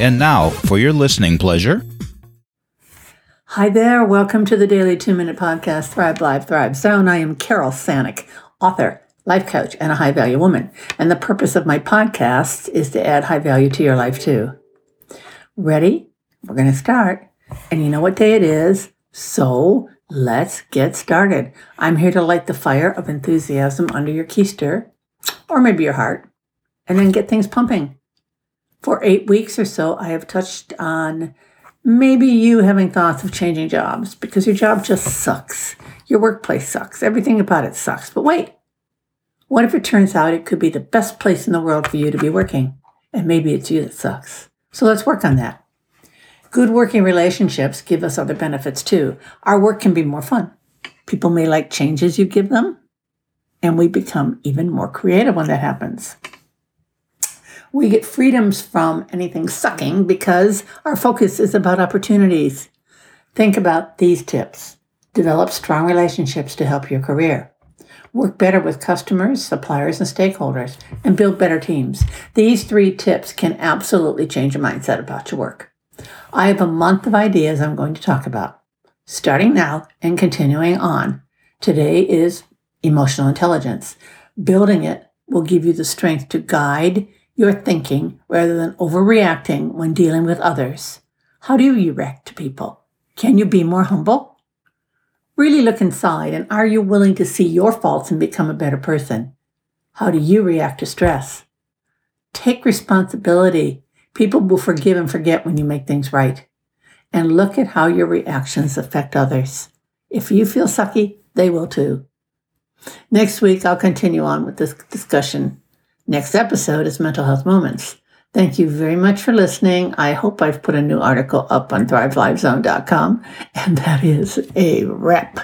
And now, for your listening pleasure. Hi there. Welcome to the Daily Two Minute Podcast, Thrive, Live, Thrive Zone. I am Carol Sanick, author, life coach, and a high value woman. And the purpose of my podcast is to add high value to your life too. Ready? We're going to start. And you know what day it is? So let's get started. I'm here to light the fire of enthusiasm under your keister, or maybe your heart, and then get things pumping. For eight weeks or so, I have touched on maybe you having thoughts of changing jobs because your job just sucks. Your workplace sucks. Everything about it sucks. But wait, what if it turns out it could be the best place in the world for you to be working? And maybe it's you that sucks. So let's work on that. Good working relationships give us other benefits too. Our work can be more fun. People may like changes you give them, and we become even more creative when that happens. We get freedoms from anything sucking because our focus is about opportunities. Think about these tips. Develop strong relationships to help your career. Work better with customers, suppliers, and stakeholders, and build better teams. These three tips can absolutely change your mindset about your work. I have a month of ideas I'm going to talk about, starting now and continuing on. Today is emotional intelligence. Building it will give you the strength to guide your thinking rather than overreacting when dealing with others. How do you react to people? Can you be more humble? Really look inside and are you willing to see your faults and become a better person? How do you react to stress? Take responsibility. People will forgive and forget when you make things right. And look at how your reactions affect others. If you feel sucky, they will too. Next week, I'll continue on with this discussion Next episode is Mental Health Moments. Thank you very much for listening. I hope I've put a new article up on thrivelivezone.com, and that is a wrap.